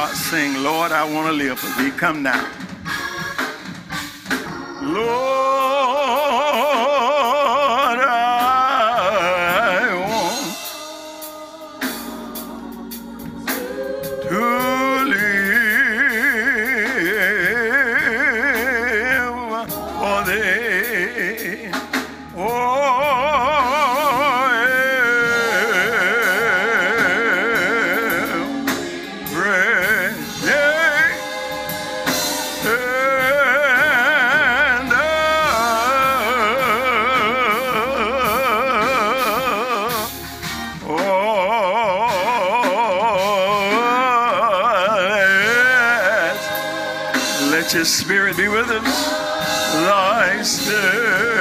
heart sing, Lord, I want to live for thee. Come now. Lord. Let your spirit be with us. Thy spirit.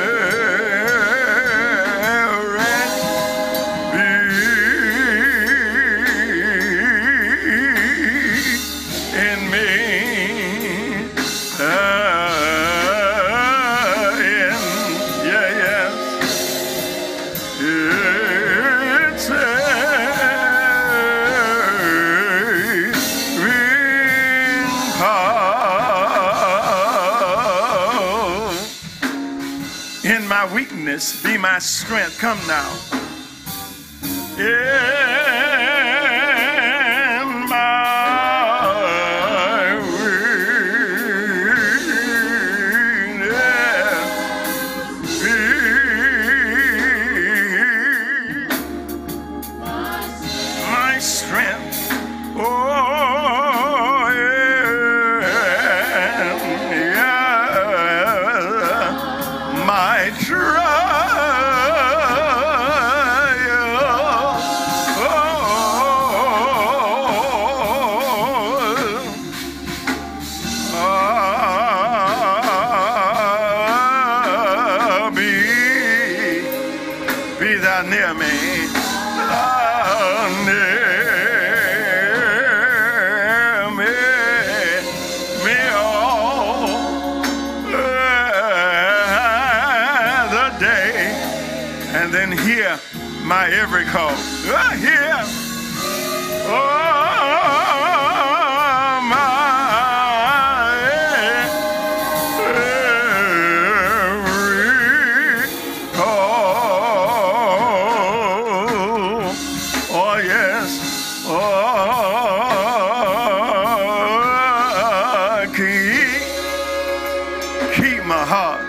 be my strength. Come now. Yeah. heart.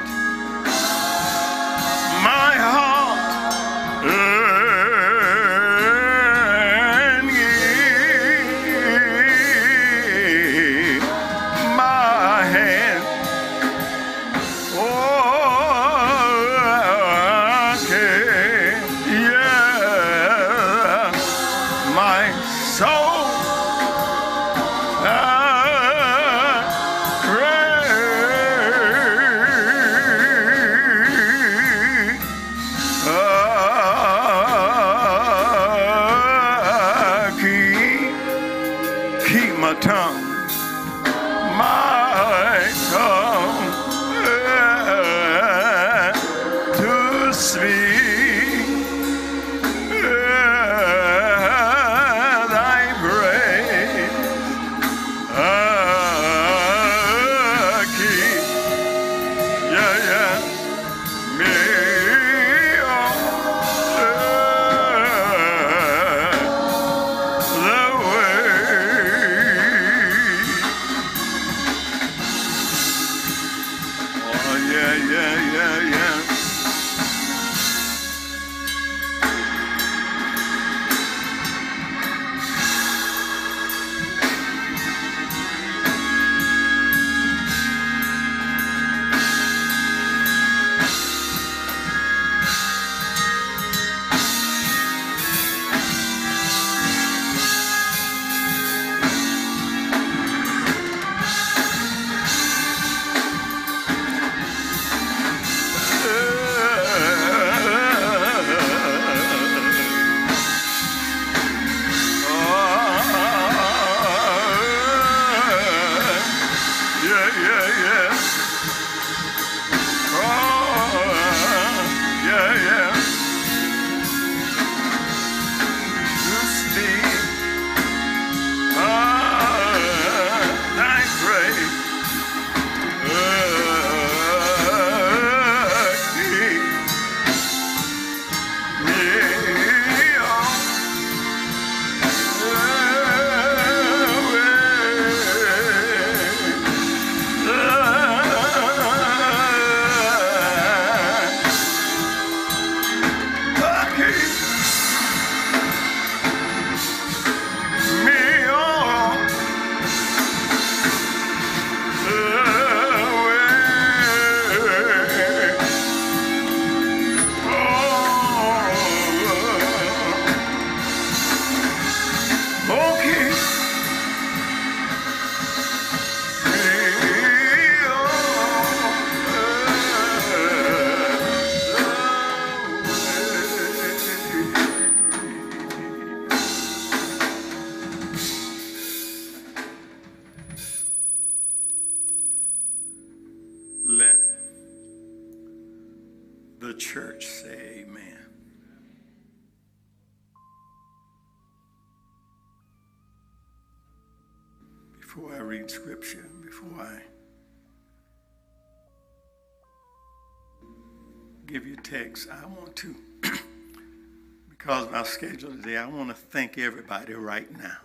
schedule today, I want to thank everybody right now.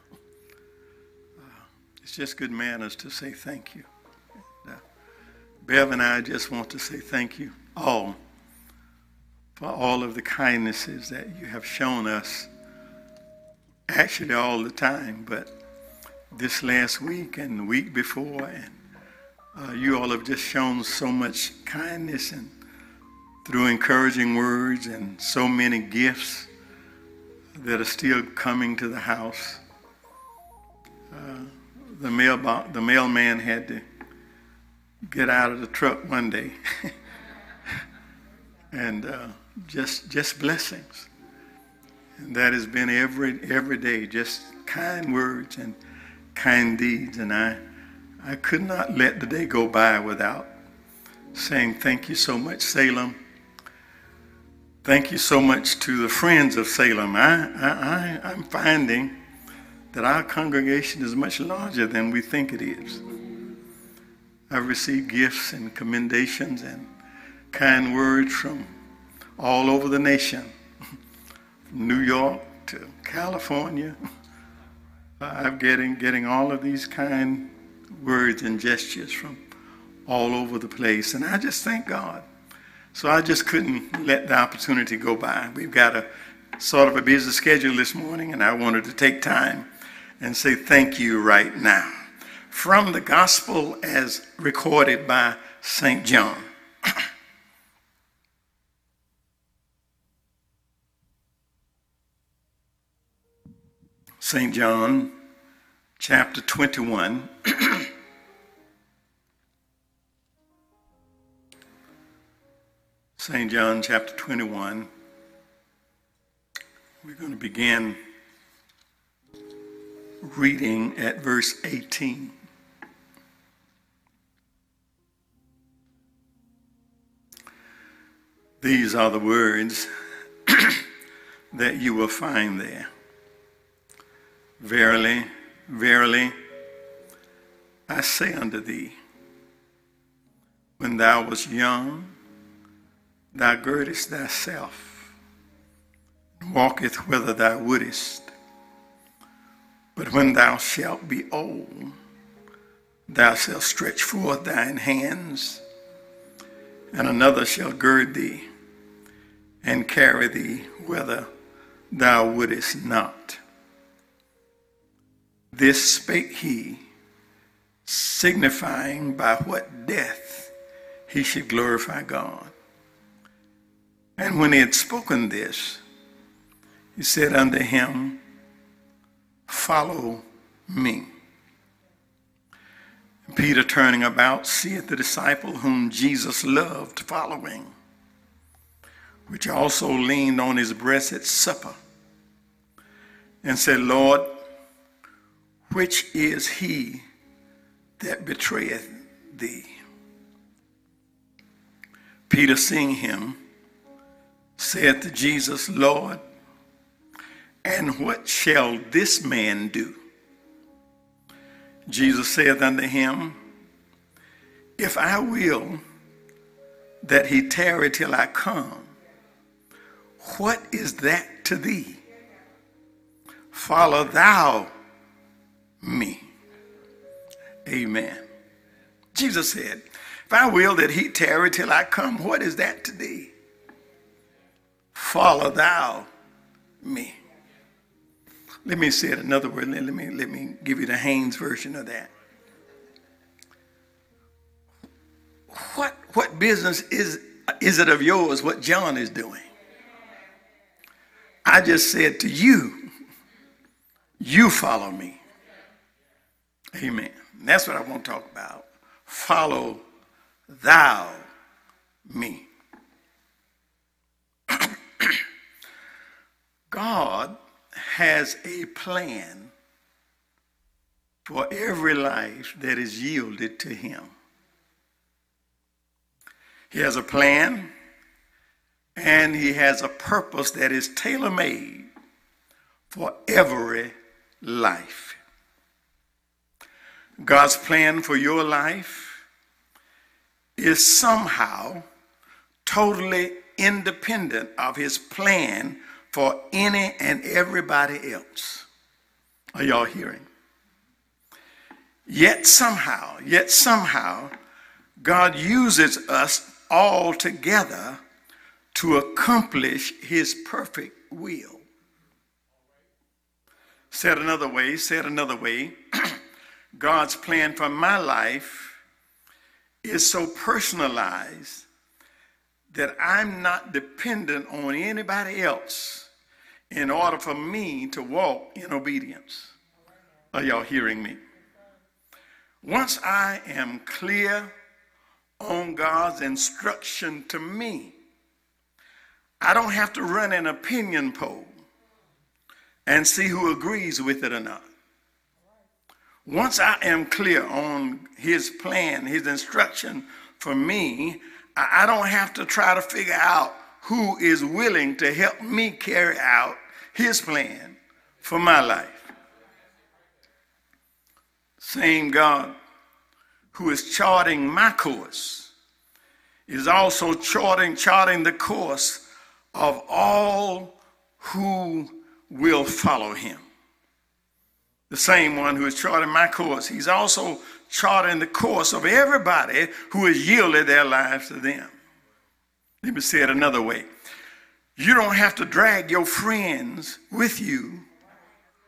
Uh, it's just good manners to say thank you. Uh, Bev and I just want to say thank you all for all of the kindnesses that you have shown us, actually all the time, but this last week and the week before, and uh, you all have just shown so much kindness and through encouraging words and so many gifts that are still coming to the house. Uh, the, mail the mailman had to get out of the truck one day. and uh, just, just blessings. And that has been every, every day, just kind words and kind deeds. And I, I could not let the day go by without saying thank you so much, Salem Thank you so much to the friends of Salem. I, I, I, am finding that our congregation is much larger than we think it is. I've received gifts and commendations and kind words from all over the nation, from New York to California. I'm getting, getting all of these kind words and gestures from all over the place. And I just thank God so I just couldn't let the opportunity go by. We've got a sort of a busy schedule this morning, and I wanted to take time and say thank you right now. From the gospel as recorded by St. John. St. John chapter 21. St. John chapter 21. We're going to begin reading at verse 18. These are the words that you will find there. Verily, verily, I say unto thee, when thou wast young, thou girdest thyself, and walketh whither thou wouldest. But when thou shalt be old, thou shalt stretch forth thine hands, and another shall gird thee and carry thee whither thou wouldest not. This spake he, signifying by what death he should glorify God. And when he had spoken this, he said unto him, Follow me. Peter, turning about, seeth the disciple whom Jesus loved following, which also leaned on his breast at supper, and said, Lord, which is he that betrayeth thee? Peter, seeing him, saith Jesus, Lord, and what shall this man do? Jesus saith unto him, If I will that he tarry till I come, what is that to thee? Follow thou me. Amen. Jesus said, If I will that he tarry till I come, what is that to thee? Follow thou me. Let me say it another word. Let me, let me give you the Haynes version of that. What, what business is, is it of yours what John is doing? I just said to you, you follow me. Amen. That's what I want to talk about. Follow thou me. God has a plan for every life that is yielded to him. He has a plan and he has a purpose that is tailor made for every life. God's plan for your life is somehow totally independent of his plan for any and everybody else. Are y'all hearing? Yet somehow, yet somehow, God uses us all together to accomplish his perfect will. Said another way, said another way, God's plan for my life is so personalized that I'm not dependent on anybody else in order for me to walk in obedience. Are y'all hearing me? Once I am clear on God's instruction to me, I don't have to run an opinion poll and see who agrees with it or not. Once I am clear on his plan, his instruction for me, I don't have to try to figure out who is willing to help me carry out his plan for my life. Same God who is charting my course is also charting charting the course of all who will follow him. The same one who is charting my course, he's also charting the course of everybody who has yielded their lives to them. Let me say it another way. You don't have to drag your friends with you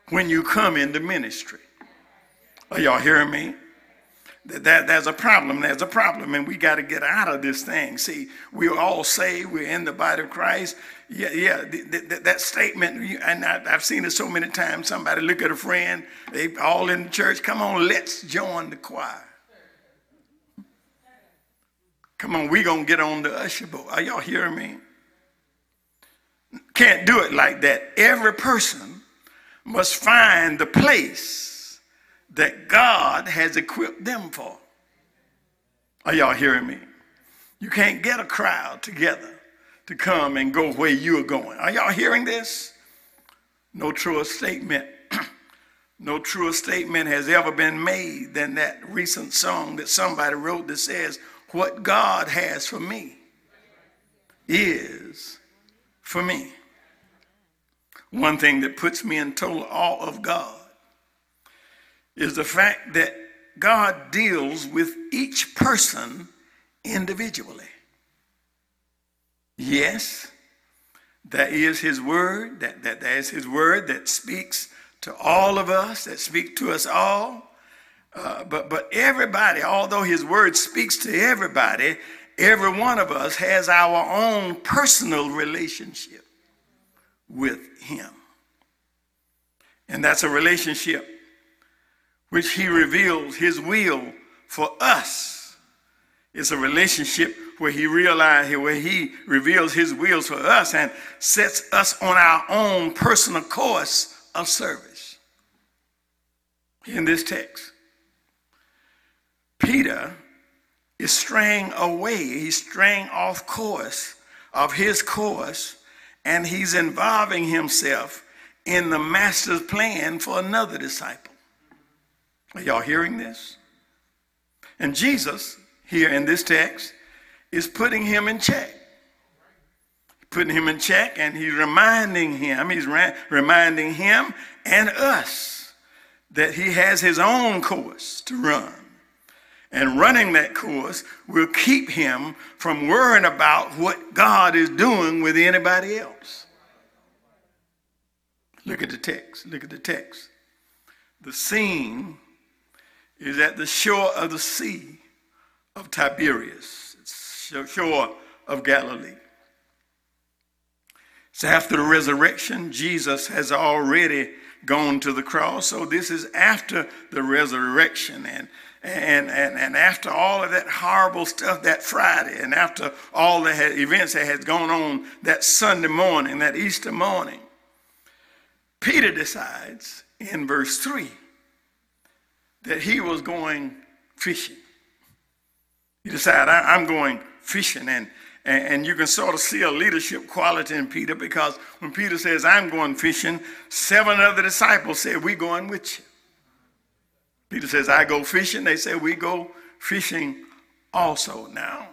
when you come into ministry. Are y'all hearing me? That, that there's a problem. There's a problem, and we got to get out of this thing. See, we're all saved. We're in the body of Christ. Yeah, yeah. The, the, that statement, and I, I've seen it so many times. Somebody look at a friend. They all in the church. Come on, let's join the choir. Come on, we gonna get on the usher board. Are y'all hearing me? Can't do it like that. Every person must find the place that God has equipped them for. Are y'all hearing me? You can't get a crowd together to come and go where you're going. Are y'all hearing this? No truer statement. no truer statement has ever been made than that recent song that somebody wrote that says, What God has for me is for me. One thing that puts me in total awe of God is the fact that God deals with each person individually. Yes, that is his word, that, that, that is his word that speaks to all of us, that speaks to us all. Uh, but, but everybody, although his word speaks to everybody, every one of us has our own personal relationship with him. And that's a relationship which he reveals his will for us. It's a relationship where he realizes where he reveals his wills for us and sets us on our own personal course of service. In this text, Peter is straying away, he's straying off course of his course, and he's involving himself in the master's plan for another disciple. Are y'all hearing this? And Jesus, here in this text, is putting him in check. putting him in check and he's reminding him, he's ra- reminding him and us that he has his own course to run. And running that course will keep him from worrying about what God is doing with anybody else. Look at the text. Look at the text. The scene is at the shore of the sea of Tiberias, the shore of Galilee. So after the resurrection, Jesus has already gone to the cross. So this is after the resurrection and and, and, and after all of that horrible stuff that Friday, and after all the events that had gone on that Sunday morning, that Easter morning, Peter decides in verse 3 that he was going fishing. He decided, I'm going fishing. And, and you can sort of see a leadership quality in Peter because when Peter says, I'm going fishing, seven other disciples say, We're going with you. Peter says, I go fishing. They say, We go fishing also. Now,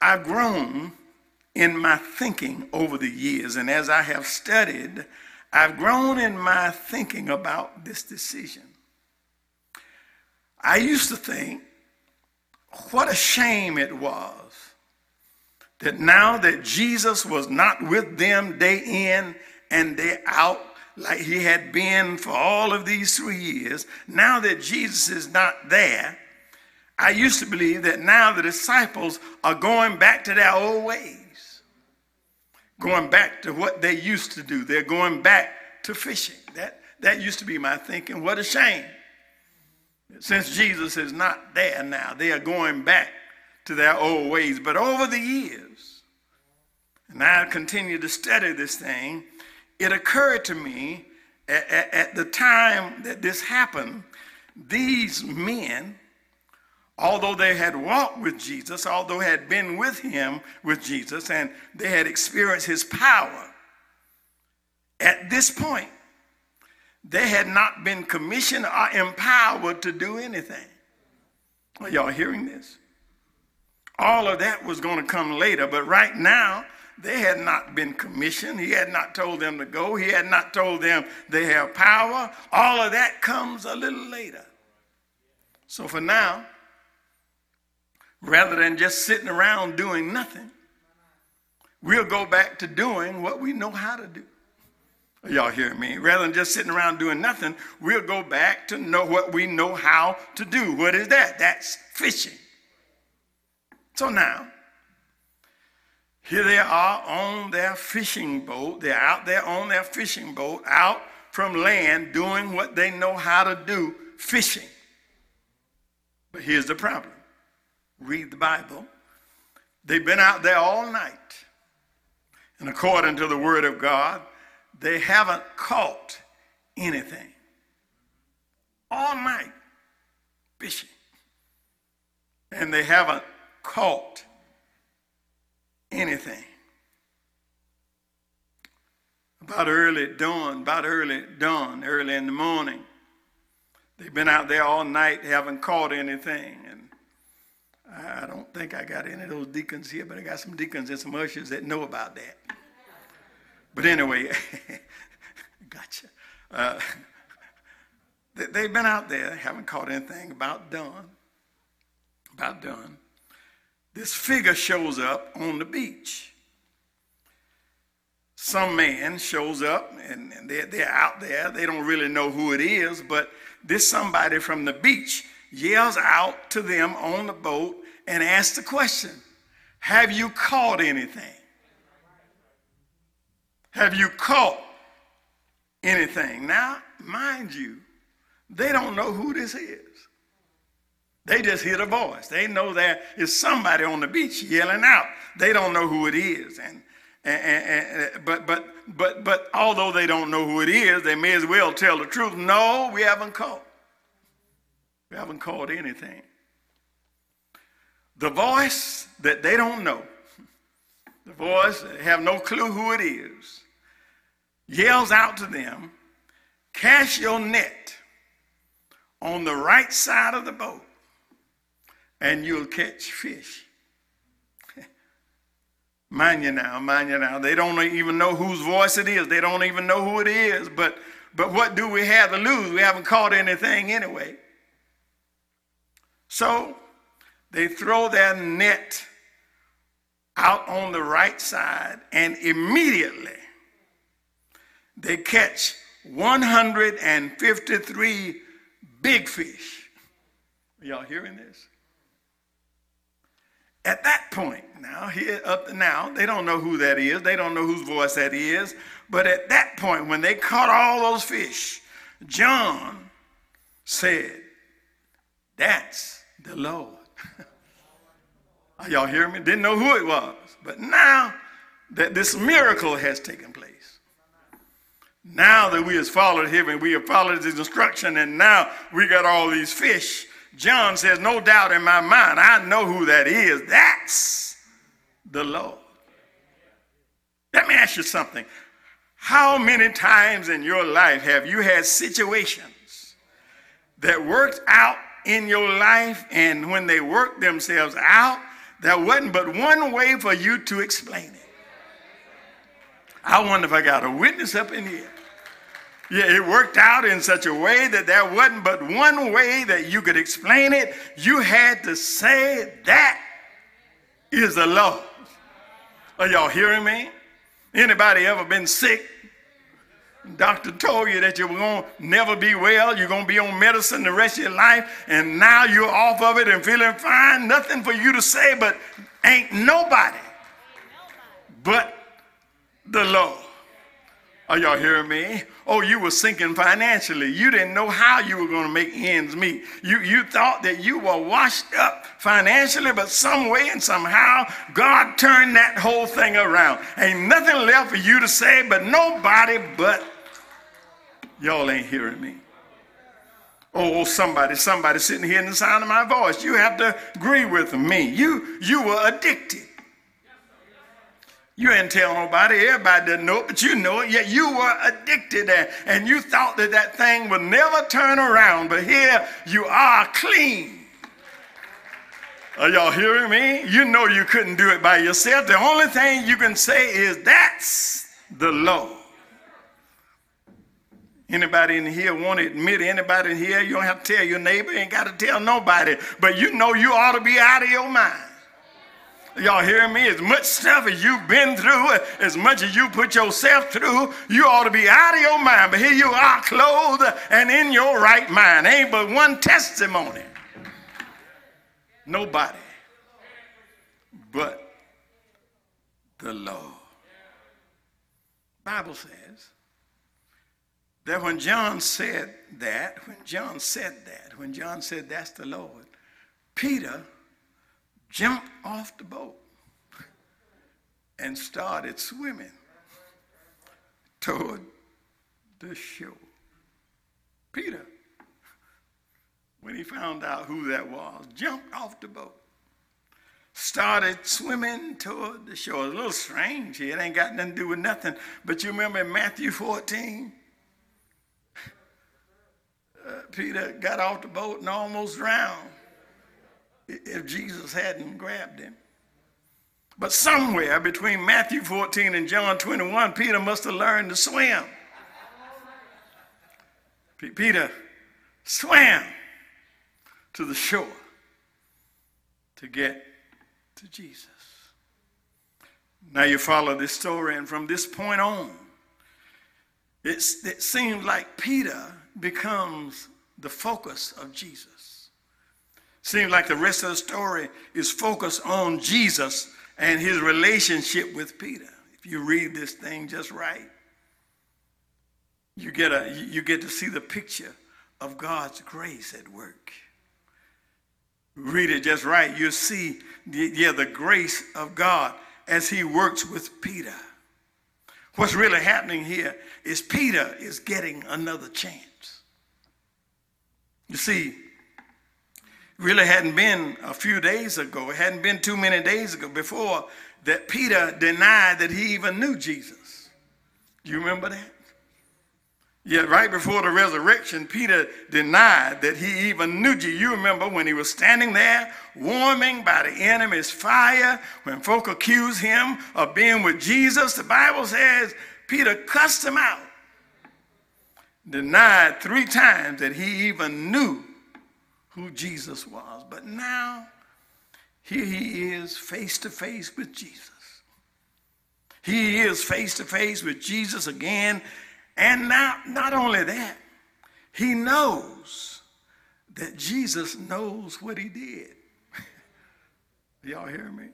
I've grown in my thinking over the years, and as I have studied, I've grown in my thinking about this decision. I used to think what a shame it was that now that Jesus was not with them day in and day out, like he had been for all of these three years, now that Jesus is not there, I used to believe that now the disciples are going back to their old ways, going back to what they used to do. They're going back to fishing. That, that used to be my thinking. What a shame. Since Jesus is not there now, they are going back to their old ways. But over the years, and I continue to study this thing, it occurred to me at, at, at the time that this happened, these men, although they had walked with Jesus, although had been with him with Jesus, and they had experienced his power, at this point, they had not been commissioned or empowered to do anything. Are y'all hearing this? All of that was going to come later, but right now, they had not been commissioned. He had not told them to go. He had not told them they have power. All of that comes a little later. So for now, rather than just sitting around doing nothing, we'll go back to doing what we know how to do. Y'all hear me? Rather than just sitting around doing nothing, we'll go back to know what we know how to do. What is that? That's fishing. So now, here they are on their fishing boat. They're out there on their fishing boat, out from land, doing what they know how to do fishing. But here's the problem read the Bible. They've been out there all night. And according to the Word of God, they haven't caught anything. All night fishing. And they haven't caught anything. About early dawn, about early dawn, early in the morning, they've been out there all night, haven't caught anything. And I don't think I got any of those deacons here, but I got some deacons and some ushers that know about that. But anyway, gotcha. Uh, they've been out there, haven't caught anything. About dawn, about dawn, this figure shows up on the beach. Some man shows up and they're, they're out there. They don't really know who it is, but this somebody from the beach yells out to them on the boat and asks the question Have you caught anything? Have you caught anything? Now, mind you, they don't know who this is. They just hear the voice. They know there is somebody on the beach yelling out. They don't know who it is. And, and, and, and, uh, but, but, but, but although they don't know who it is, they may as well tell the truth. No, we haven't caught. We haven't caught anything. The voice that they don't know, the voice they have no clue who it is, yells out to them, cast your net on the right side of the boat and you'll catch fish. Mind you now, mind you now. They don't even know whose voice it is. They don't even know who it is. But, but what do we have to lose? We haven't caught anything anyway. So they throw their net out on the right side, and immediately they catch 153 big fish. Are y'all hearing this? At that point, now, here up to now, they don't know who that is. They don't know whose voice that is. But at that point, when they caught all those fish, John said, That's the Lord. Y'all hearing me? Didn't know who it was. But now that this miracle has taken place, now that we have followed him and we have followed his instruction, and now we got all these fish, John says, No doubt in my mind, I know who that is. That's the Lord. Let me ask you something. How many times in your life have you had situations that worked out in your life, and when they worked themselves out, there wasn't but one way for you to explain it? I wonder if I got a witness up in here. Yeah, it worked out in such a way that there wasn't but one way that you could explain it. You had to say that is the Lord. Are y'all hearing me? Anybody ever been sick? Doctor told you that you were going to never be well. You're going to be on medicine the rest of your life. And now you're off of it and feeling fine. Nothing for you to say, but ain't nobody but the Lord. Are y'all hearing me? Oh, you were sinking financially. You didn't know how you were going to make ends meet. You, you thought that you were washed up financially, but some way and somehow God turned that whole thing around. Ain't nothing left for you to say, but nobody but y'all ain't hearing me. Oh, somebody, somebody sitting here in the sound of my voice. You have to agree with me. You, you were addicted. You didn't tell nobody. Everybody didn't know it, but you know it. Yet you were addicted and, and you thought that that thing would never turn around. But here you are clean. Are y'all hearing me? You know you couldn't do it by yourself. The only thing you can say is that's the Lord. Anybody in here want to admit anybody in here? You don't have to tell your neighbor, ain't got to tell nobody. But you know you ought to be out of your mind. Y'all hear me? As much stuff as you've been through, as much as you put yourself through, you ought to be out of your mind. But here you are, clothed and in your right mind. Ain't but one testimony. Nobody but the Lord. Bible says that when John said that, when John said that, when John said that's the Lord, Peter jumped off the boat and started swimming toward the shore. Peter, when he found out who that was, jumped off the boat, started swimming toward the shore. It's a little strange here. It ain't got nothing to do with nothing. But you remember in Matthew 14? Uh, Peter got off the boat and almost drowned if Jesus hadn't grabbed him. But somewhere between Matthew 14 and John 21, Peter must have learned to swim. Peter swam to the shore to get to Jesus. Now you follow this story, and from this point on, it seems like Peter becomes the focus of Jesus. Seems like the rest of the story is focused on Jesus and his relationship with Peter. If you read this thing just right, you get, a, you get to see the picture of God's grace at work. Read it just right, you see the, yeah, the grace of God as he works with Peter. What's really happening here is Peter is getting another chance. You see, really hadn't been a few days ago, it hadn't been too many days ago before that Peter denied that he even knew Jesus. Do you remember that? Yet, right before the resurrection, Peter denied that he even knew Jesus. You remember when he was standing there, warming by the enemy's fire, when folk accused him of being with Jesus, the Bible says Peter cussed him out, denied three times that he even knew who Jesus was. But now, here he is face to face with Jesus. He is face to face with Jesus again and now, not only that, he knows that Jesus knows what he did. Y'all hear me?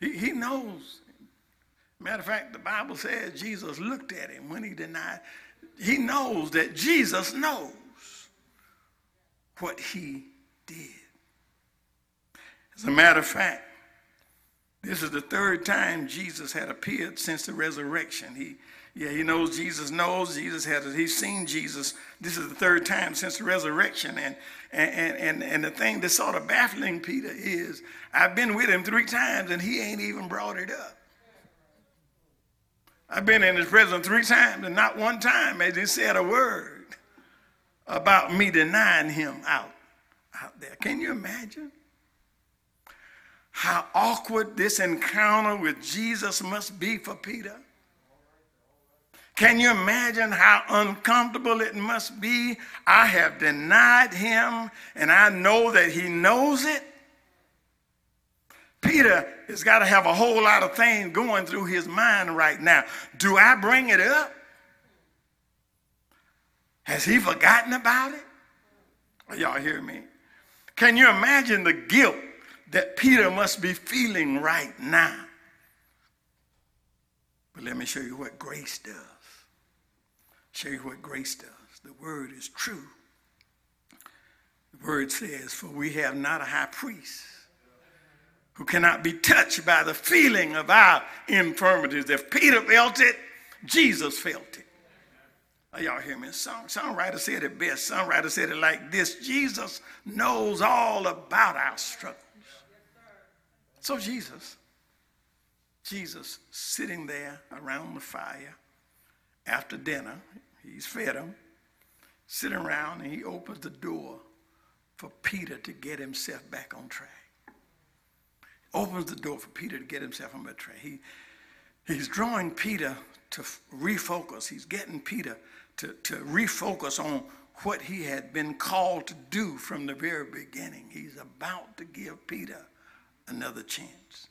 He, he knows. Matter of fact, the Bible says Jesus looked at him when he denied. He knows that Jesus knows what he did. As a matter of fact, this is the third time Jesus had appeared since the resurrection. He yeah, he knows Jesus knows. Jesus has, he's seen Jesus. This is the third time since the resurrection. And, and, and, and the thing that's sort of baffling Peter is I've been with him three times and he ain't even brought it up. I've been in his presence three times and not one time has he said a word about me denying him out, out there. Can you imagine? How awkward this encounter with Jesus must be for Peter. Can you imagine how uncomfortable it must be? I have denied him and I know that he knows it. Peter has got to have a whole lot of things going through his mind right now. Do I bring it up? Has he forgotten about it? Y'all hear me? Can you imagine the guilt that Peter must be feeling right now? But let me show you what grace does show you what grace does. The word is true. The word says, For we have not a high priest who cannot be touched by the feeling of our infirmities. If Peter felt it, Jesus felt it. Y'all hear me? Song, songwriter said it best. Songwriter said it like this Jesus knows all about our struggles. So, Jesus, Jesus sitting there around the fire after dinner, He's fed them, sitting around, and he opens the door for Peter to get himself back on track. Opens the door for Peter to get himself on the track. He, he's drawing Peter to refocus. He's getting Peter to, to refocus on what he had been called to do from the very beginning. He's about to give Peter another chance.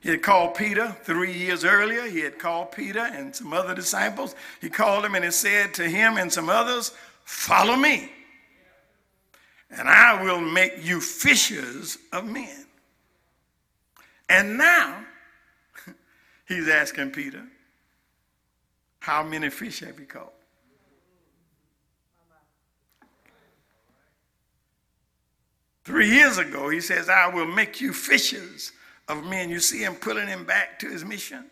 He had called Peter three years earlier. He had called Peter and some other disciples. He called them and he said to him and some others, Follow me, and I will make you fishers of men. And now he's asking Peter, How many fish have you caught? Three years ago, he says, I will make you fishers of men. You see him pulling him back to his mission.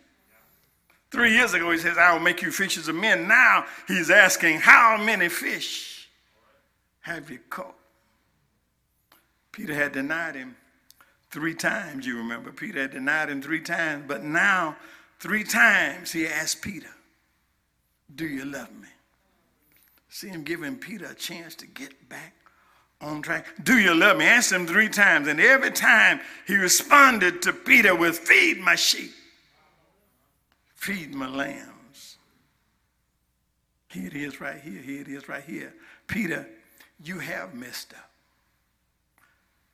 Three years ago, he says, I will make you fishers of men. Now he's asking, How many fish have you caught? Peter had denied him three times, you remember. Peter had denied him three times, but now, three times, he asked Peter, Do you love me? See him giving Peter a chance to get back on track. Do you love me? Asked him three times, and every time he responded to Peter with, Feed my sheep, feed my lambs. Here it is right here. Here it is right here. Peter, you have messed up.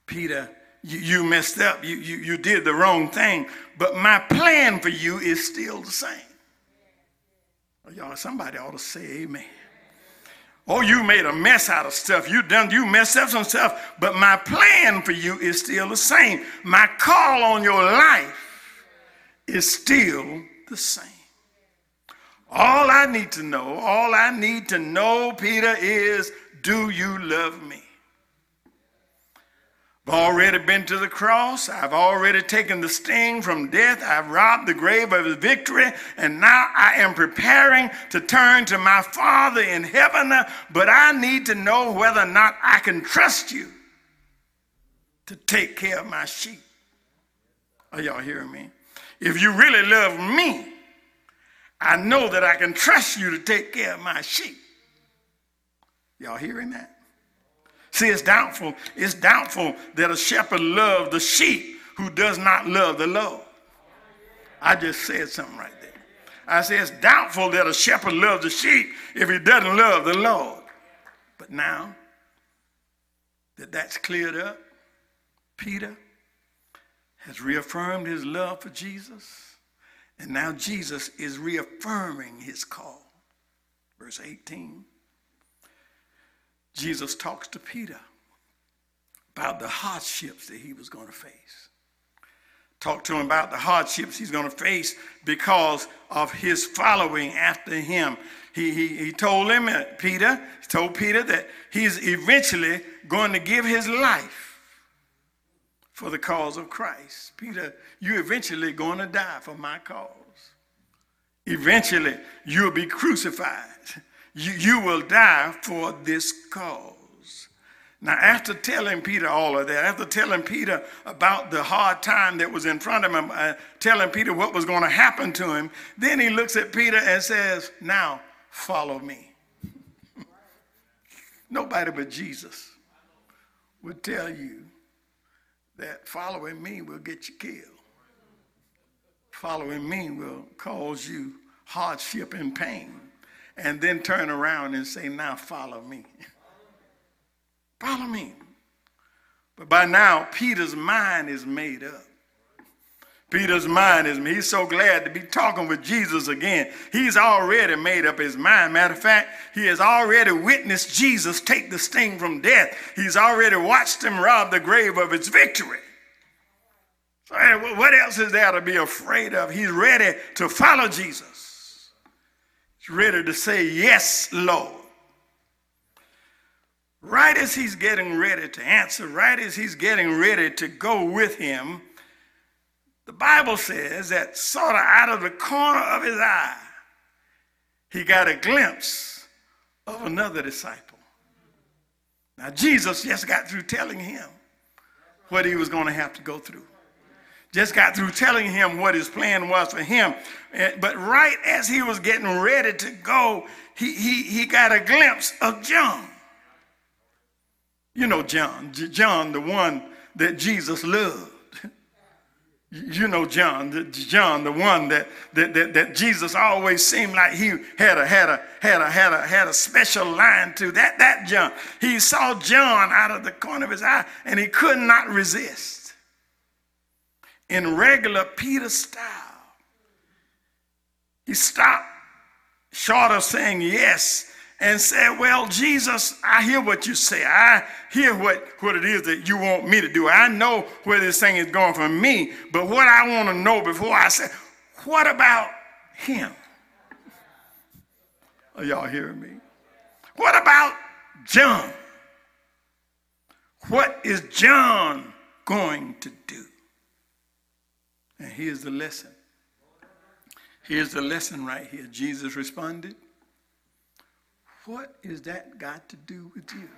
Peter, you, you messed up. You, you, you did the wrong thing. But my plan for you is still the same. Y'all, somebody ought to say amen. Oh, you made a mess out of stuff. You done, you messed up some stuff, but my plan for you is still the same. My call on your life is still the same. All I need to know, all I need to know, Peter, is do you love me? I've already been to the cross. I've already taken the sting from death. I've robbed the grave of his victory. And now I am preparing to turn to my Father in heaven. But I need to know whether or not I can trust you to take care of my sheep. Are y'all hearing me? If you really love me, I know that I can trust you to take care of my sheep. Y'all hearing that? See, it's doubtful. It's doubtful that a shepherd loves the sheep who does not love the Lord. I just said something right there. I said it's doubtful that a shepherd loves the sheep if he doesn't love the Lord. But now that that's cleared up, Peter has reaffirmed his love for Jesus, and now Jesus is reaffirming his call. Verse 18. Jesus talks to Peter about the hardships that he was going to face. Talk to him about the hardships he's going to face because of his following after him. He, he, he told him, uh, Peter, he told Peter that he's eventually going to give his life for the cause of Christ. Peter, you're eventually going to die for my cause. Eventually, you'll be crucified. You, you will die for this cause. Now, after telling Peter all of that, after telling Peter about the hard time that was in front of him, uh, telling Peter what was going to happen to him, then he looks at Peter and says, Now, follow me. Nobody but Jesus would tell you that following me will get you killed. Following me will cause you hardship and pain. And then turn around and say, Now, follow me. Follow me. But by now, Peter's mind is made up. Peter's mind is, he's so glad to be talking with Jesus again. He's already made up his mind. Matter of fact, he has already witnessed Jesus take the sting from death. He's already watched him rob the grave of its victory. So, what else is there to be afraid of? He's ready to follow Jesus. Ready to say, Yes, Lord. Right as he's getting ready to answer, right as he's getting ready to go with him, the Bible says that sort of out of the corner of his eye, he got a glimpse of another disciple. Now, Jesus just got through telling him what he was going to have to go through. Just got through telling him what his plan was for him. But right as he was getting ready to go, he, he, he got a glimpse of John. You know John, John, the one that Jesus loved. You know John, John, the one that, that, that, that Jesus always seemed like he had a had a had a had a had a special line to. That that John. He saw John out of the corner of his eye and he could not resist. In regular Peter style, he stopped short of saying yes and said, Well, Jesus, I hear what you say. I hear what, what it is that you want me to do. I know where this thing is going for me. But what I want to know before I say, what about him? Are y'all hearing me? What about John? What is John going to do? And here's the lesson. Here's the lesson right here. Jesus responded. What is that got to do with you?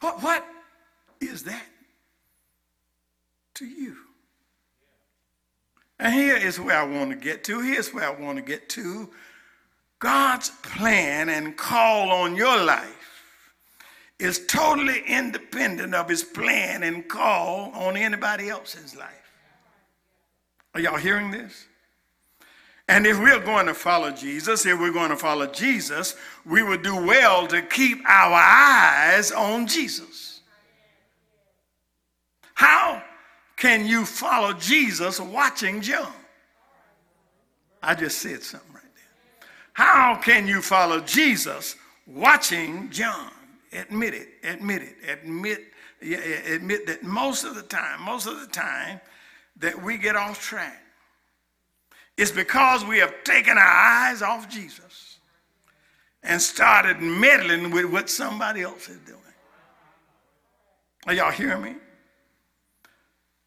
What, what is that to you? And here is where I want to get to. Here's where I want to get to. God's plan and call on your life is totally independent of his plan and call on anybody else's life. Are y'all hearing this? And if we're going to follow Jesus, if we're going to follow Jesus, we would do well to keep our eyes on Jesus. How can you follow Jesus watching John? I just said something right there. How can you follow Jesus watching John? Admit it, admit it, admit, admit that most of the time, most of the time that we get off track it's because we have taken our eyes off Jesus and started meddling with what somebody else is doing. Are y'all hearing me?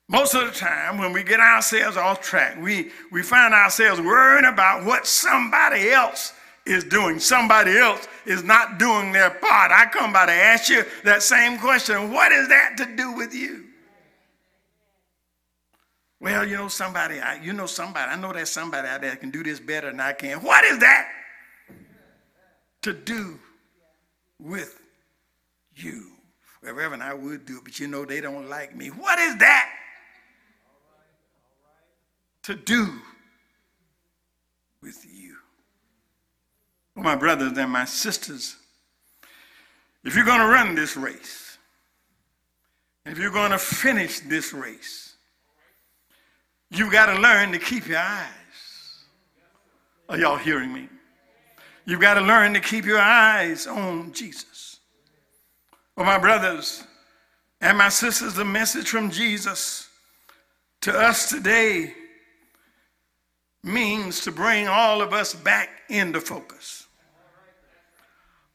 Most of the time, when we get ourselves off track, we, we find ourselves worrying about what somebody else is doing. Somebody else is not doing their part. I come by to ask you that same question what is that to do with you? Well, you know somebody, I, you know somebody, I know there's somebody out there that can do this better than I can. What is that? To do with you. Well, Reverend, I would do it, but you know they don't like me. What is that? To do with you. My brothers and my sisters, if you're going to run this race, if you're going to finish this race, you've got to learn to keep your eyes. Are y'all hearing me? You've got to learn to keep your eyes on Jesus. Well, my brothers and my sisters, the message from Jesus to us today means to bring all of us back into focus.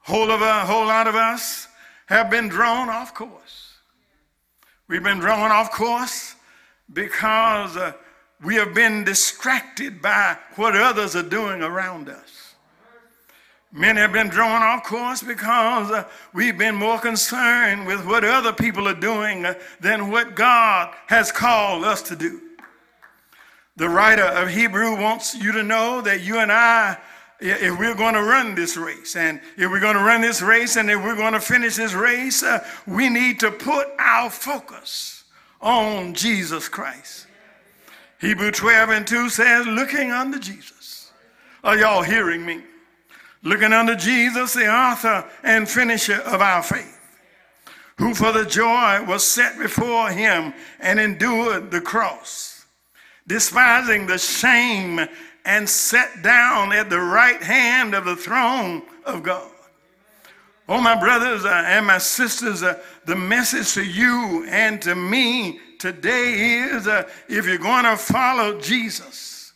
Whole, of a, whole lot of us have been drawn off course. We've been drawn off course because uh, we have been distracted by what others are doing around us. Many have been drawn off course because uh, we've been more concerned with what other people are doing uh, than what God has called us to do. The writer of Hebrew wants you to know that you and I, if we're going to run this race, and if we're going to run this race, and if we're going to finish this race, uh, we need to put our focus on Jesus Christ. Hebrew 12 and 2 says, looking unto Jesus. Are y'all hearing me? Looking unto Jesus, the author and finisher of our faith, who for the joy was set before him and endured the cross despising the shame, and sat down at the right hand of the throne of God. Oh, my brothers uh, and my sisters, uh, the message to you and to me today is uh, if you're going to follow Jesus,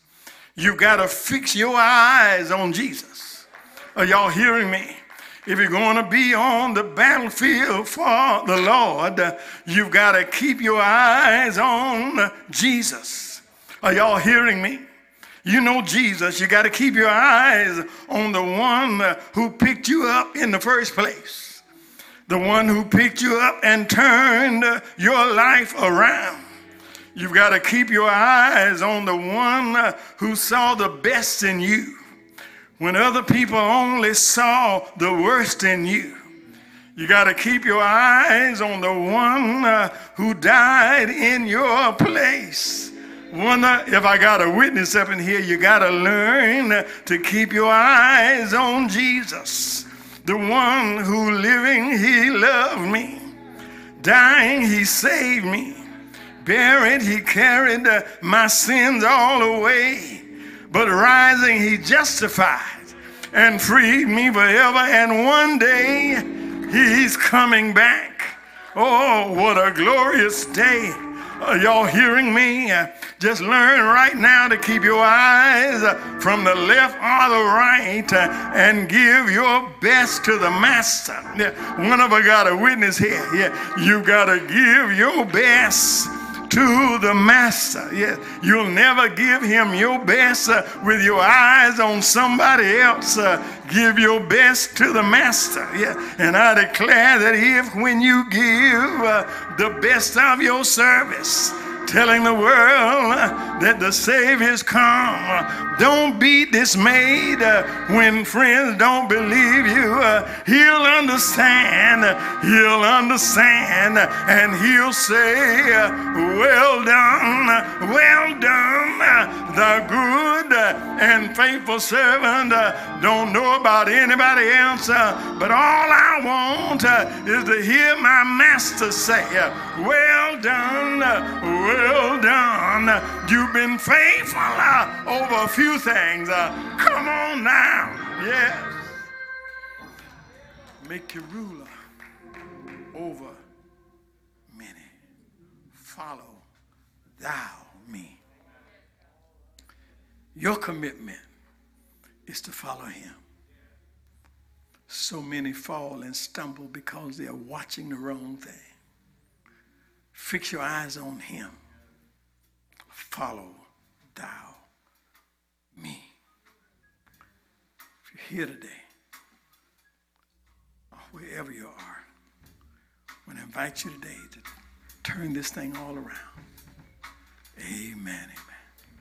you've got to fix your eyes on Jesus. Are y'all hearing me? If you're going to be on the battlefield for the Lord, you've got to keep your eyes on Jesus. Are y'all hearing me? You know Jesus. You got to keep your eyes on the one who picked you up in the first place, the one who picked you up and turned your life around. You've got to keep your eyes on the one who saw the best in you when other people only saw the worst in you. You got to keep your eyes on the one who died in your place. Wonder uh, if I got a witness up in here, you got to learn to keep your eyes on Jesus, the one who living, he loved me. Dying, he saved me. Buried, he carried uh, my sins all away. But rising, he justified and freed me forever. And one day, he's coming back. Oh, what a glorious day. Are y'all hearing me? Just learn right now to keep your eyes from the left or the right and give your best to the master. One of us got a witness here. Yeah, you got to give your best to the master. Yeah, you'll never give him your best uh, with your eyes on somebody else. Uh, give your best to the master. Yeah, and I declare that if when you give uh, the best of your service, telling the world that the Savior's come. Don't be dismayed when friends don't believe you. He'll understand, he'll understand, and he'll say, Well done, well done, the good and faithful servant. Don't know about anybody else, but all I want is to hear my master say, Well done, well well done. You've been faithful uh, over a few things. Uh, come on now. Yes. Make you ruler over many. Follow thou me. Your commitment is to follow him. So many fall and stumble because they are watching the wrong thing. Fix your eyes on him follow thou me. If you're here today, or wherever you are, I want to invite you today to turn this thing all around Amen.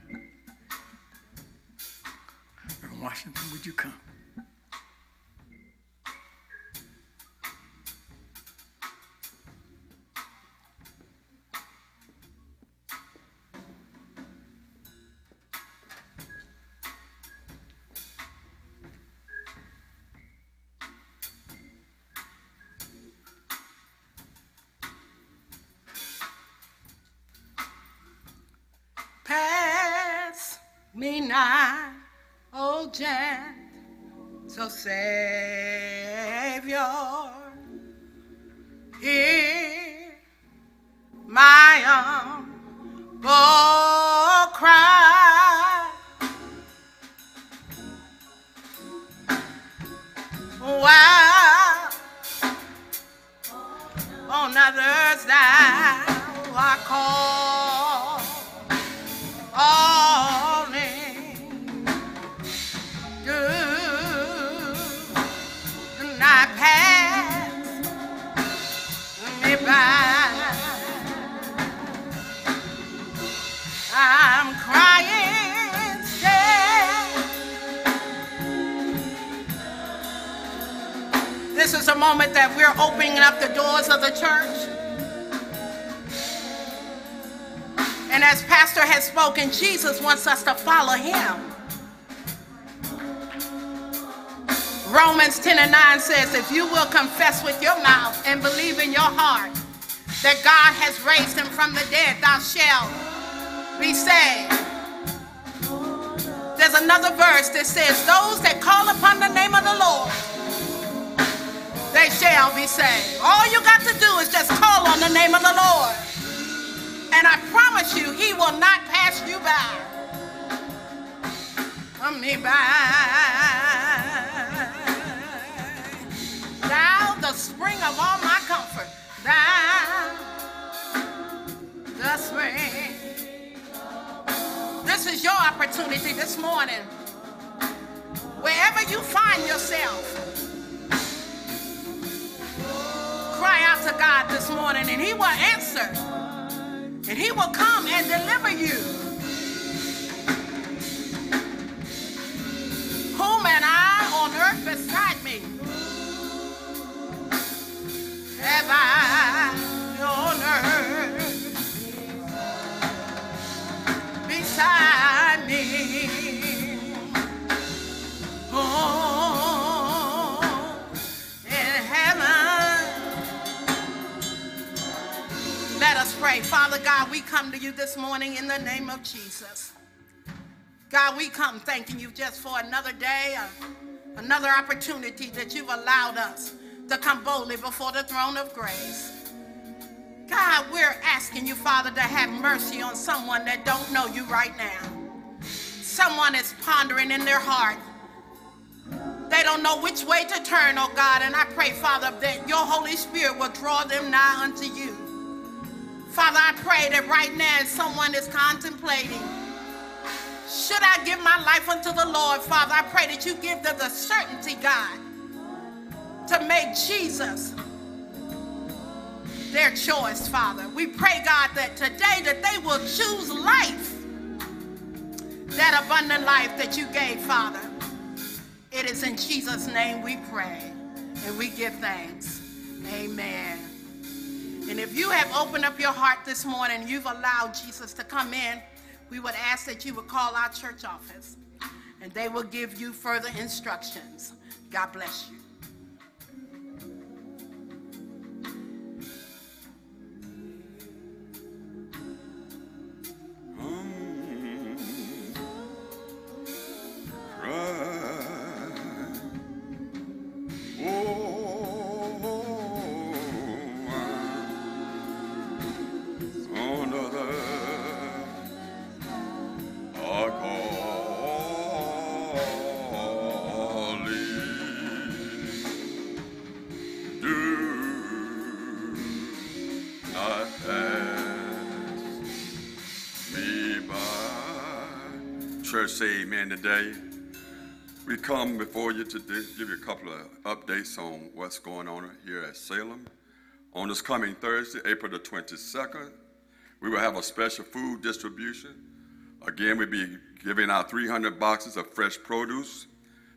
Amen. Reverend Washington, would you come? Me not, oh gentle Savior. Hear my humble Moment that we're opening up the doors of the church. And as Pastor has spoken, Jesus wants us to follow him. Romans 10 and 9 says, If you will confess with your mouth and believe in your heart that God has raised him from the dead, thou shalt be saved. There's another verse that says, Those that call upon the name of the Lord, they shall be saved. All you got to do is just call on the name of the Lord. And I promise you, he will not pass you by. From me by. Thou, the spring of all my comfort. Thou, the spring. This is your opportunity this morning. Wherever you find yourself, to God this morning and he will answer. And he will come and deliver you. Pray. Father God, we come to you this morning in the name of Jesus. God, we come thanking you just for another day, uh, another opportunity that you've allowed us to come boldly before the throne of grace. God, we're asking you, Father, to have mercy on someone that don't know you right now. Someone is pondering in their heart. They don't know which way to turn, oh God, and I pray, Father, that your Holy Spirit will draw them nigh unto you. Father, I pray that right now someone is contemplating, should I give my life unto the Lord, Father? I pray that you give them the certainty, God, to make Jesus their choice, Father. We pray, God, that today that they will choose life, that abundant life that you gave, Father. It is in Jesus' name we pray and we give thanks. Amen. And if you have opened up your heart this morning, you've allowed Jesus to come in, we would ask that you would call our church office and they will give you further instructions. God bless you. Church say amen today. We come before you to give you a couple of updates on what's going on here at Salem. On this coming Thursday, April the 22nd, we will have a special food distribution. Again, we'll be giving out 300 boxes of fresh produce.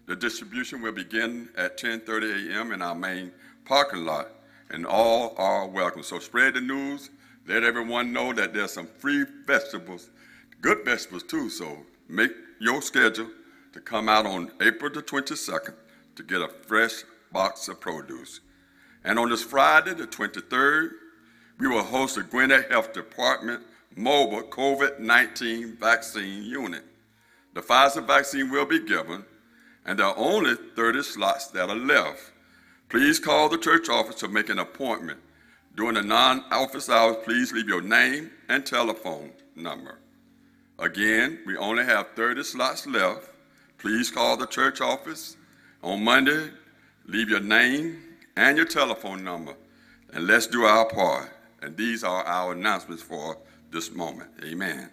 The distribution will begin at 10:30 a.m. in our main parking lot, and all are welcome. So spread the news. Let everyone know that there's some free vegetables, good vegetables too. So make your schedule to come out on April the 22nd to get a fresh box of produce. And on this Friday, the 23rd, we will host the Gwinnett Health Department mobile COVID 19 vaccine unit. The Pfizer vaccine will be given, and there are only 30 slots that are left. Please call the church office to make an appointment. During the non office hours, please leave your name and telephone number. Again, we only have 30 slots left. Please call the church office on Monday, leave your name and your telephone number, and let's do our part. And these are our announcements for this moment. Amen.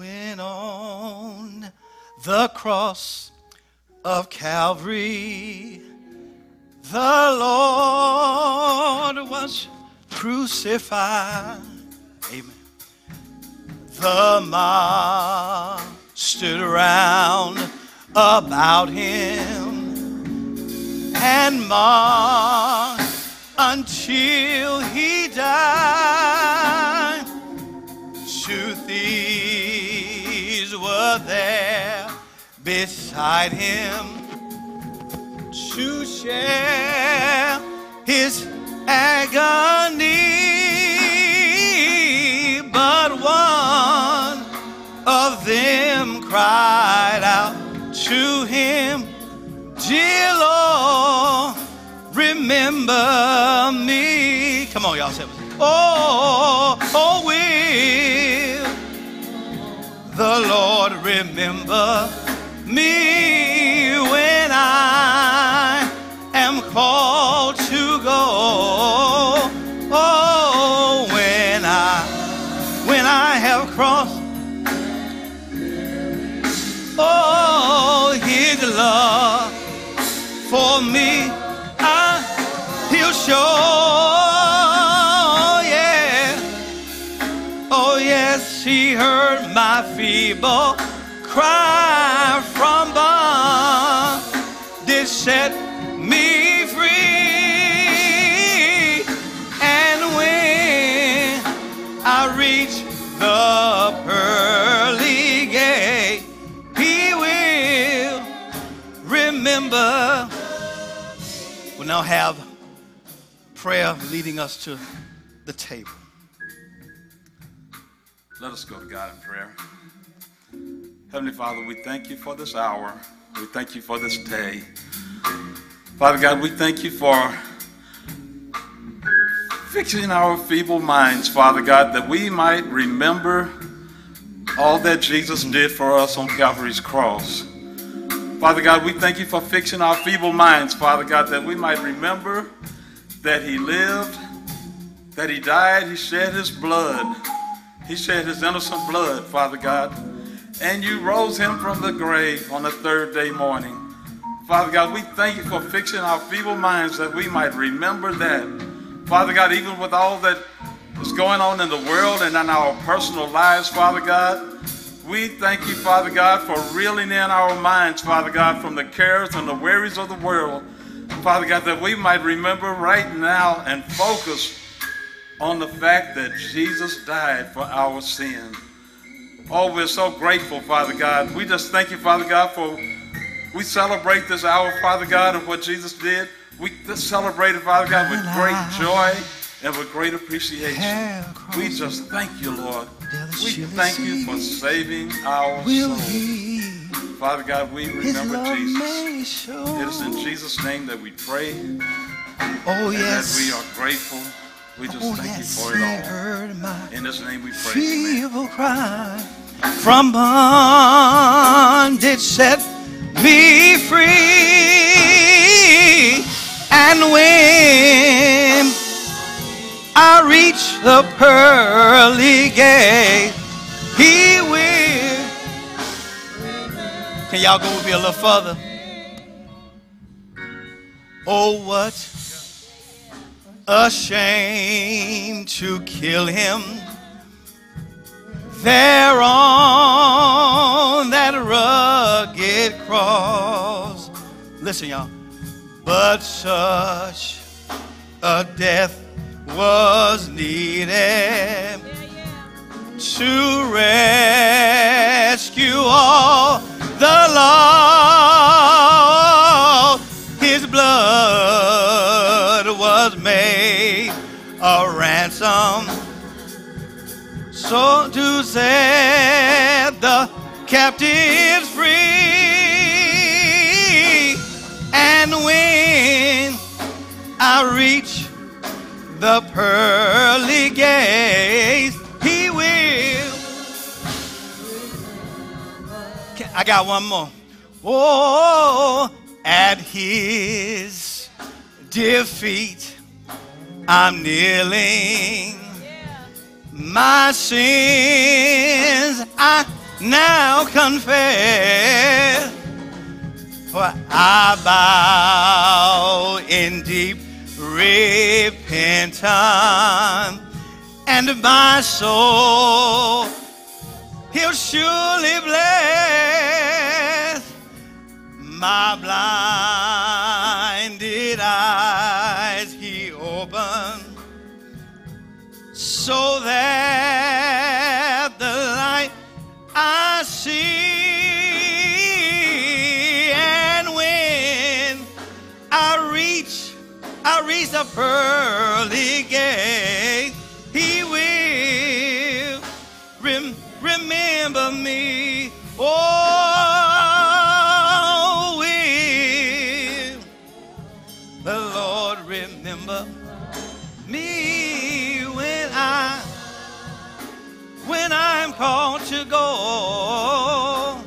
When on the cross of Calvary, the Lord was crucified. Amen. The mob stood around about him and mocked until he died. Thieves there beside him to share his agony. But one of them cried out to him, Dear Lord, remember me. Come on, y'all. Oh, oh, oh will the Lord remember me when I am called to go. Oh, when I when I have crossed oh his love for me I he'll show my feeble cry from bondage set me free. And when I reach the pearly gate he will remember. We'll now have prayer leading us to the table Let us go to God in prayer. Heavenly Father, we thank you for this hour. We thank you for this day. Father God, we thank you for fixing our feeble minds, Father God, that we might remember all that Jesus did for us on Calvary's cross. Father God, we thank you for fixing our feeble minds, Father God, that we might remember that he lived, that he died, he shed his blood. He shed his innocent blood, Father God. And you rose him from the grave on the third day morning. Father God, we thank you for fixing our feeble minds that we might remember that. Father God, even with all that is going on in the world and in our personal lives, Father God, we thank you, Father God, for reeling in our minds, Father God, from the cares and the worries of the world. Father God, that we might remember right now and focus on the fact that Jesus died for our sin. Oh, we're so grateful, Father God. We just thank you, Father God, for we celebrate this hour, Father God, of what Jesus did. We just celebrate it, Father God, with great joy and with great appreciation. We just thank you, Lord. We thank you for saving our he Father God, we remember Jesus. It is in Jesus' name that we pray and Oh that yes. we are grateful. We just oh thank yes. you for He it all. heard my In His name we pray. Amen. feeble cry from bondage set me free and when I reach the pearly gate he will can y'all go with me a little further oh what a shame to kill him there on that rugged cross. Listen, y'all. But such a death was needed to rescue all the lost. A ransom so to set the captives free. And when I reach the pearly gates, he will. I got one more. Oh, at his defeat, I'm kneeling. My sins I now confess, for I bow in deep repentance, and my soul He'll surely bless my blinded so that the light I see and when I reach I reach the pearly gate he will rem- remember me. Oh I when I'm called to go.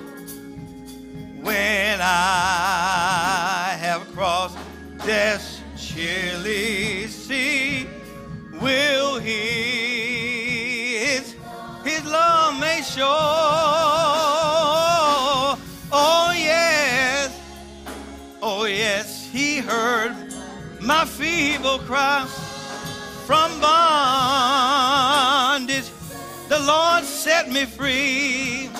When I have crossed death's chilly sea will He his his love may show. Oh yes. Oh yes he heard my feeble cry Lord set me free.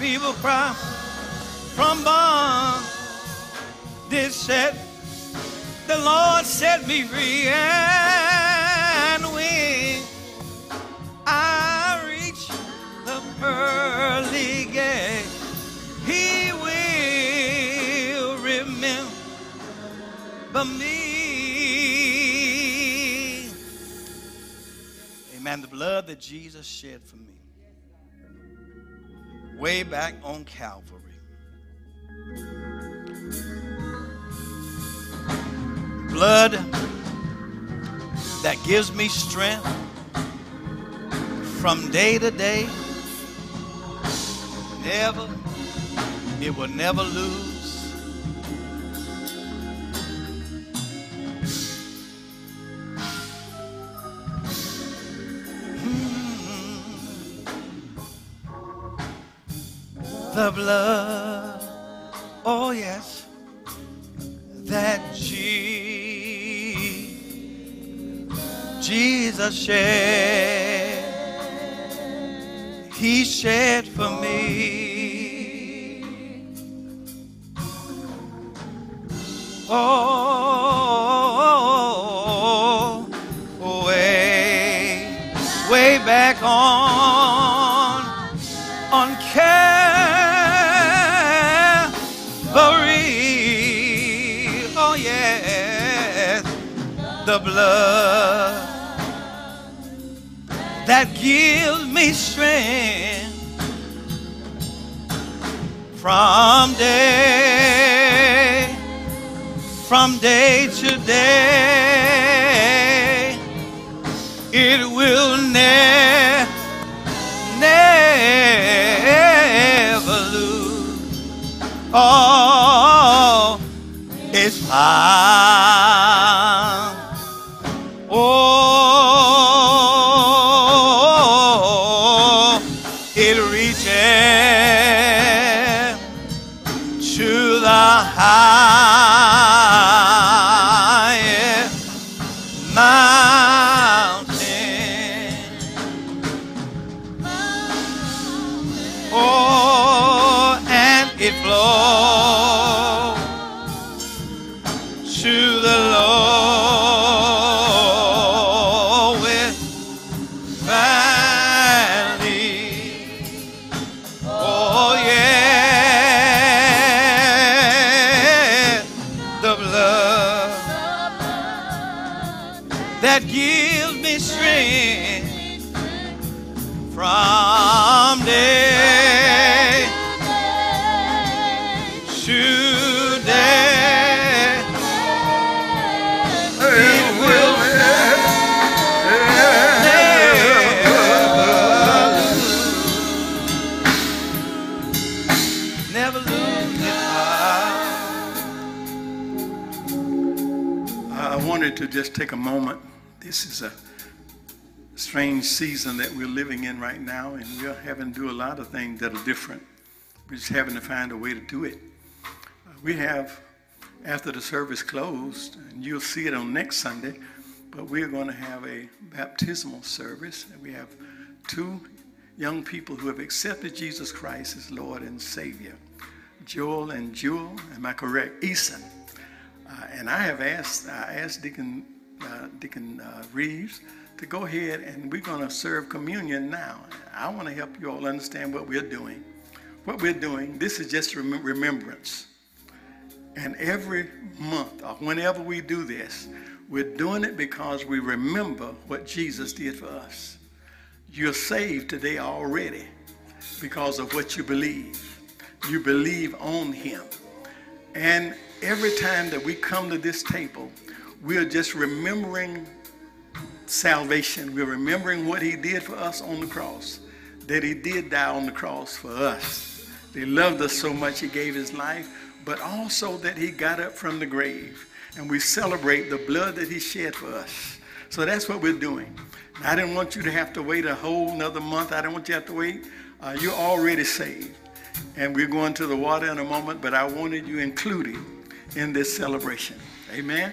Feeble cry from bond. Did set the Lord set me free, and when I reach the pearly gate, He will remember me. Amen. The blood that Jesus shed for me way back on Calvary. Blood that gives me strength from day to day. Never, it will never lose. The blood, oh yes, that Je- Jesus shed, he shed for me. Oh, way, way back on, that gives me strength from day from day to day. It will ne- never lose all its power. This is a strange season that we're living in right now, and we're having to do a lot of things that are different. We're just having to find a way to do it. Uh, We have, after the service closed, and you'll see it on next Sunday, but we're going to have a baptismal service. And we have two young people who have accepted Jesus Christ as Lord and Savior. Joel and Jewel, am I correct? Eason. Uh, and I have asked, I asked Deacon, uh, Deacon uh, Reeves to go ahead and we're going to serve communion now. I want to help you all understand what we're doing. What we're doing, this is just rem- remembrance. And every month or whenever we do this, we're doing it because we remember what Jesus did for us. You're saved today already because of what you believe. You believe on Him. And every time that we come to this table, we're just remembering salvation. We're remembering what He did for us on the cross, that He did die on the cross for us. He loved us so much, He gave His life, but also that He got up from the grave. And we celebrate the blood that He shed for us. So that's what we're doing. I didn't want you to have to wait a whole another month. I don't want you to have to wait. Uh, you're already saved. And we're going to the water in a moment, but I wanted you included in this celebration. Amen.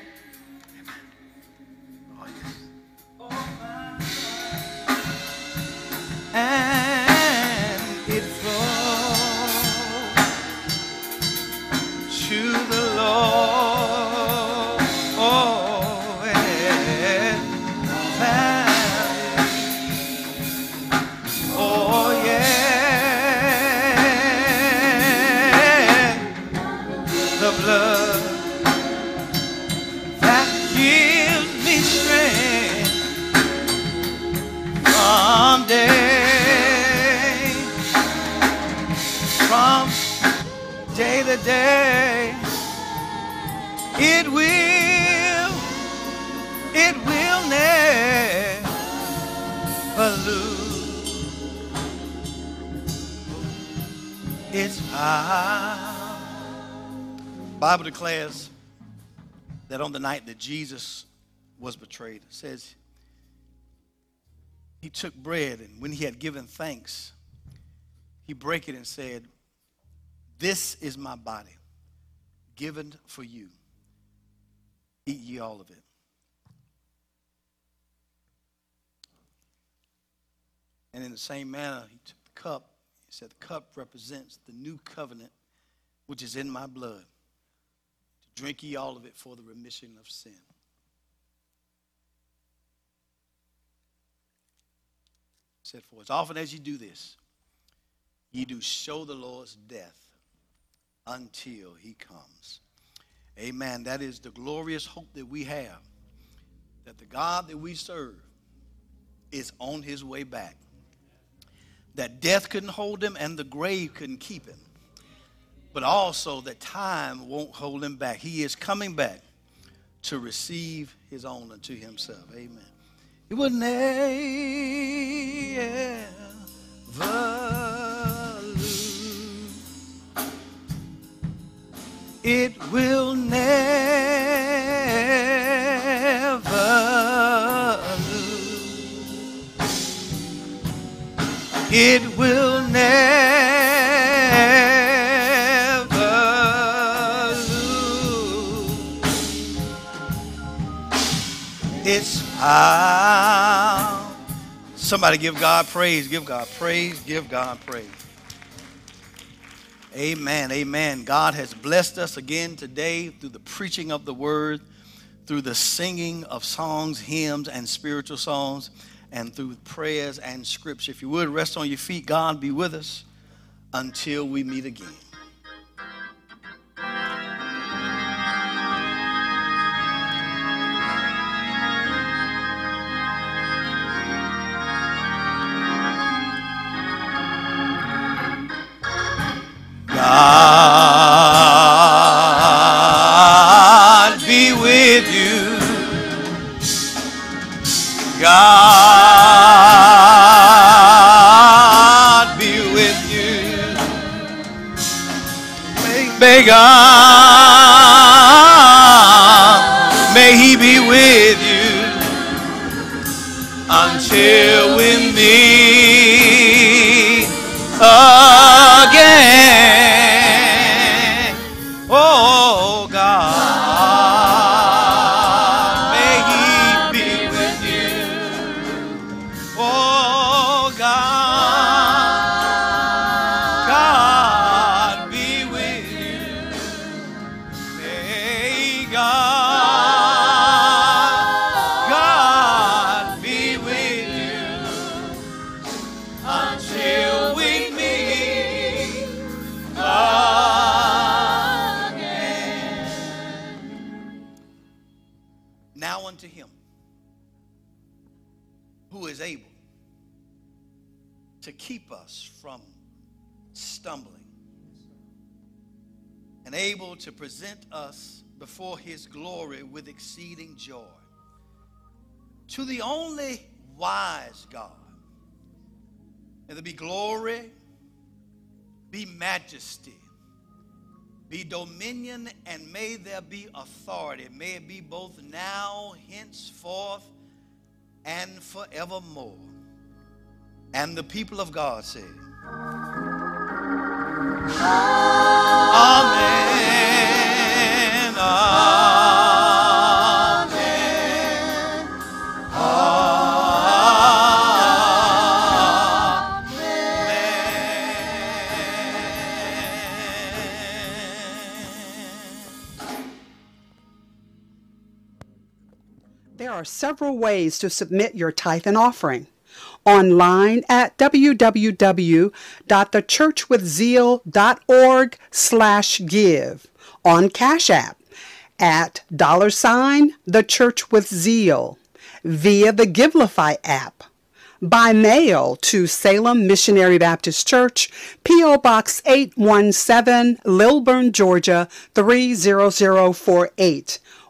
That Jesus was betrayed, it says he took bread and when he had given thanks, he broke it and said, This is my body, given for you. Eat ye all of it. And in the same manner, he took the cup. He said, The cup represents the new covenant which is in my blood. Drink ye all of it for the remission of sin. Said, For as often as you do this, ye do show the Lord's death until he comes. Amen. That is the glorious hope that we have that the God that we serve is on his way back. That death couldn't hold him and the grave couldn't keep him. But also that time won't hold him back. He is coming back to receive his own unto himself. Amen. It will never lose. It will never lose. It will Somebody give God praise, give God praise, give God praise. Amen. Amen. God has blessed us again today through the preaching of the word, through the singing of songs, hymns, and spiritual songs, and through prayers and scripture. If you would rest on your feet, God be with us until we meet again. God be with you. God be with you. May, may God, keep us from stumbling and able to present us before his glory with exceeding joy. To the only wise God, may there be glory, be majesty, be dominion, and may there be authority. May it be both now, henceforth, and forevermore. And the people of God said, Amen. Amen. Amen. There are several ways to submit your tithe and offering. Online at www.thechurchwithzeal.org slash give. On Cash App at dollar sign The Church with Zeal. Via the Givelify app. By mail to Salem Missionary Baptist Church, P.O. Box 817, Lilburn, Georgia 30048